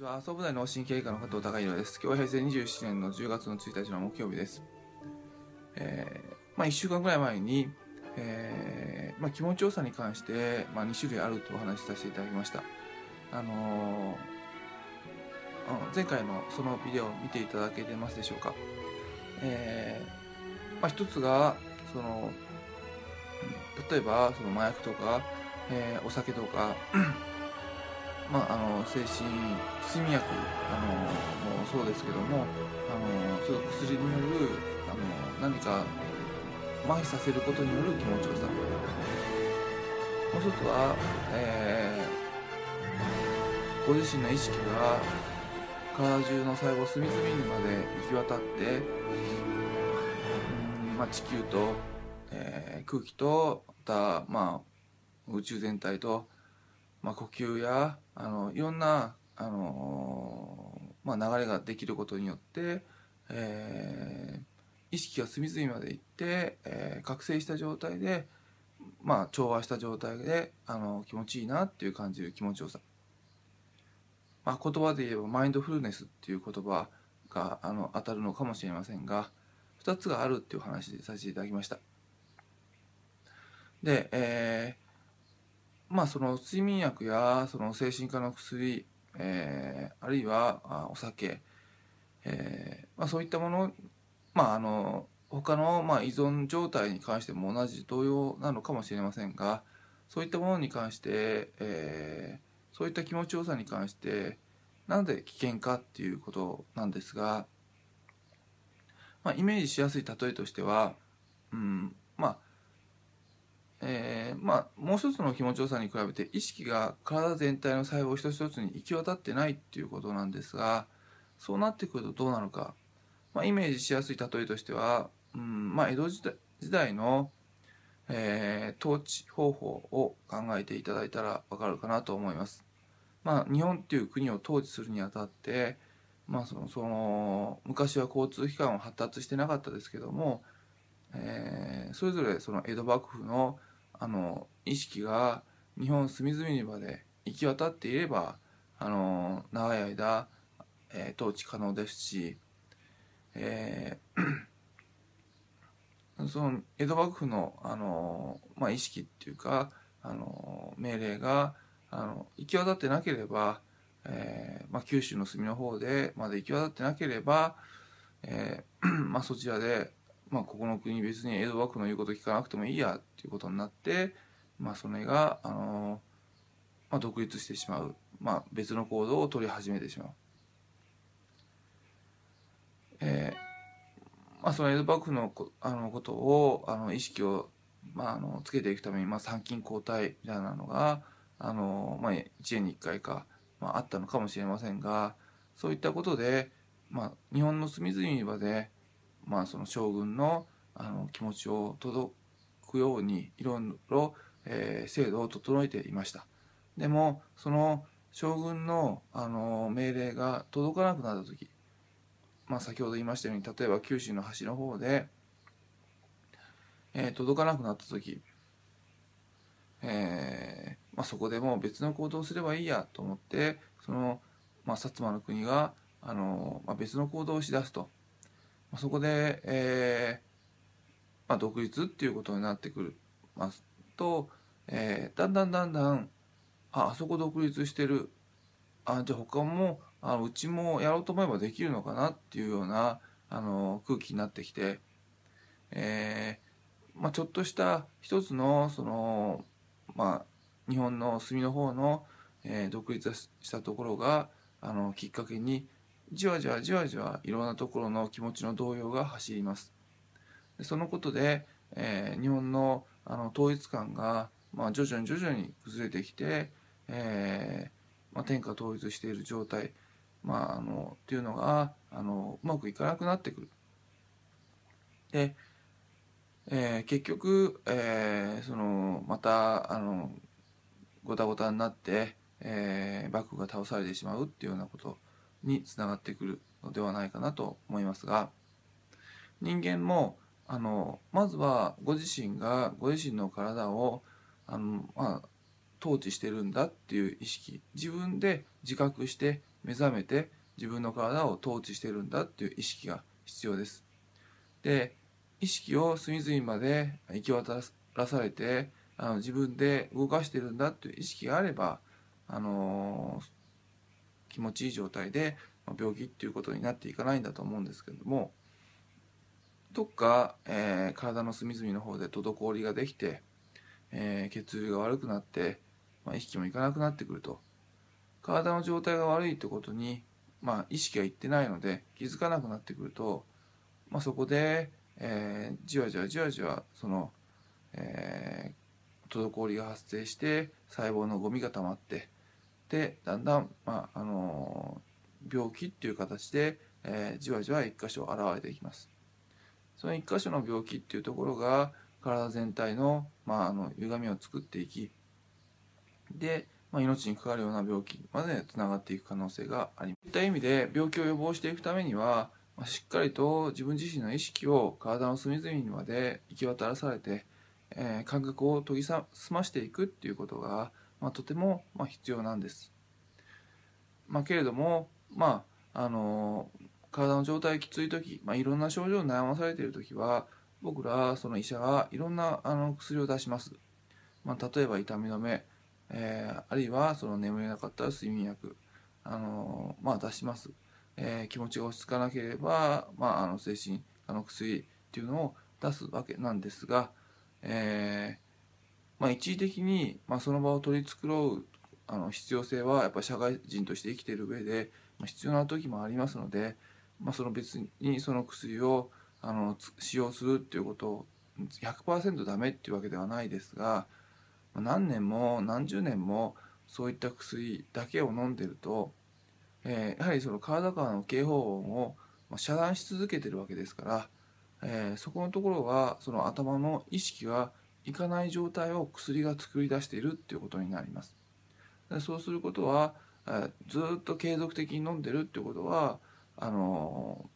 ちは。総武大脳神経科の加藤孝弘です。今日は平成27年の10月の1日の木曜日です。えー、まあ1週間ぐらい前に、えーまあ、気持ちよさに関して、まあ、2種類あるとお話しさせていただきました。あのー、前回のそのビデオを見ていただけてますでしょうか。えー、まあ一つがその例えばその麻薬とか、えー、お酒とかまあ、あの精神睡眠薬あのもそうですけどもあのその薬によるあの何か麻痺させることによる気持ちよさ。もう一つは、えー、ご自身の意識が体中の細胞隅々にまで行き渡って、うんまあ、地球と、えー、空気とまた、まあ、宇宙全体とまあ、呼吸やあのいろんなあの、まあ、流れができることによって、えー、意識が隅々までいって、えー、覚醒した状態で、まあ、調和した状態であの気持ちいいなっていう感じる気持ちよさ、まあ、言葉で言えばマインドフルネスっていう言葉があの当たるのかもしれませんが2つがあるっていう話でさせていただきました。で、えーまあその睡眠薬やその精神科の薬、えー、あるいはお酒、えーまあ、そういったものまああの他のまあ依存状態に関しても同じ同様なのかもしれませんがそういったものに関して、えー、そういった気持ちよさに関してなんで危険かっていうことなんですが、まあ、イメージしやすい例えとしては、うん、まあ、もう一つの気持ちよさに比べて意識が体全体の細胞一つ一つに行き渡ってないっていうことなんですがそうなってくるとどうなのか、まあ、イメージしやすい例えとしては、うんまあ、江戸時代の、えー、統治方法を考えていただいたらわかるかなと思います。まあ、日本っていう国を統治するにあたって、まあ、そのその昔は交通機関は発達してなかったですけども、えー、それぞれその江戸幕府のあの意識が日本隅々にまで行き渡っていればあの長い間、えー、統治可能ですし、えー、その江戸幕府のあの、まあ、意識っていうかあの命令があの行き渡ってなければ、えーまあ、九州の隅の方でまで行き渡ってなければ、えー まあ、そちらでまあ、ここの国別に江戸幕府の言うこと聞かなくてもいいやっていうことになって、まあ、それが、あのまあ、独立してしまう、まあ、別の行動を取り始めてしまう。えーまあ、その江戸幕府のこあのことをあの意識を、まあ、あのつけていくために、まあ、参勤交代みたいなのがあの、まあ、1年に1回か、まあ、あったのかもしれませんがそういったことで、まあ、日本の隅々までまあ、その将軍のあの気持ちを届くようにいろいろ、えー、制度を整えていましたでもその将軍のあの命令が届かなくなった時、まあ、先ほど言いましたように例えば九州の端の方で、えー、届かなくなった時、えーまあ、そこでもう別の行動をすればいいやと思ってその、まあ、薩摩の国があの、まあ、別の行動をしだすと。そこで、えーまあ、独立っていうことになってくるますと、えー、だんだんだんだんああそこ独立してる。あじゃあ他もあうちもやろうと思えばできるのかなっていうようなあの空気になってきて、えーまあ、ちょっとした一つのその、まあ、日本の隅の方の、えー、独立したところがあのきっかけにじわじわじわじわいろんなところの気持ちの動揺が走ります。そのことで、えー、日本のあの統一感が、まあ、徐々に徐々に崩れてきて、えーまあ、天下統一している状態、まあ、あのっていうのがあのうまくいかなくなってくる。で、えー、結局、えー、そのまたあのごたごたになって、えー、幕府が倒されてしまうっていうようなことにつながってくるのではないかなと思いますが人間もあのまずはご自身がご自身の体をあの、まあ、統治してるんだっていう意識自分で自覚して目覚めて自分の体を統治してるんだっていう意識が必要です。で意識を隅々まで行き渡らされてあの自分で動かしてるんだっていう意識があれば、あのー、気持ちいい状態で病気っていうことになっていかないんだと思うんですけれどもどっか、えー、体の隅々の方で滞りができて、えー、血流が悪くなって、まあ、意識もいかなくなってくると。体の状態が悪いってことに、まあ、意識がいってないので気づかなくなってくると、まあ、そこで、えー、じわじわじわじわその、えー、滞りが発生して細胞のゴミが溜まってでだんだん、まああのー、病気っていう形で、えー、じわじわ一箇所現れていきます。その一箇所の病気っていうところが体全体の,、まあ、あの歪みを作っていきで、まあ、命に関わるような病気までつながっていく可能性があります。いった意味で病気を予防していくためには、まあ、しっかりと自分自身の意識を体の隅々にまで行き渡らされて、えー、感覚を研ぎ澄ましていくっていうことが、まあ、とても、まあ、必要なんです。まあ、けれども、まああの体の状態きつい時、まあ、いろんな症状に悩まされている時は僕らその医者がいろんなあの薬を出します、まあ、例えば痛み止め、えー、あるいはその眠れなかったら睡眠薬、あのまあ、出します、えー、気持ちが落ち着かなければ、まあ、あの精神科の薬っていうのを出すわけなんですが、えー、まあ、一時的に、まあ、その場を取り繕うあの必要性はやっぱり社会人として生きている上で、まあ、必要な時もありますので、まあ、その別にその薬をあの使用するっていうことを100%ダメっていうわけではないですが何年も何十年もそういった薬だけを飲んでると、えー、やはりその体からの警報音を遮断し続けてるわけですから、えー、そこのところはその頭の意識がいかない状態を薬が作り出しているっていうことになります。そうすることは、ずっと継続的に飲んでるっていうことはあの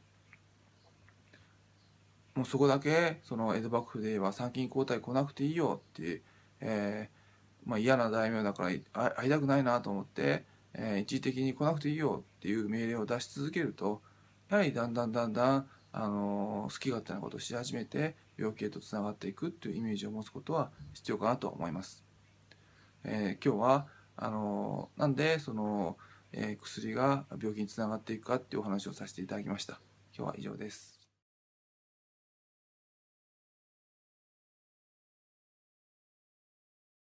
もうそこだけその江戸幕府で言えば参勤交代来なくていいよって、えーまあ、嫌な大名だから会いたくないなと思って、えー、一時的に来なくていいよっていう命令を出し続けるとやはりだんだんだんだん、あの好き勝手なことをし始めて病気とつながっていくっていうイメージを持つことは必要かなと思います。えー、今日はあのなんでそのえー、薬が病気につながっていくかっていうお話をさせていただきました。今日は以上です。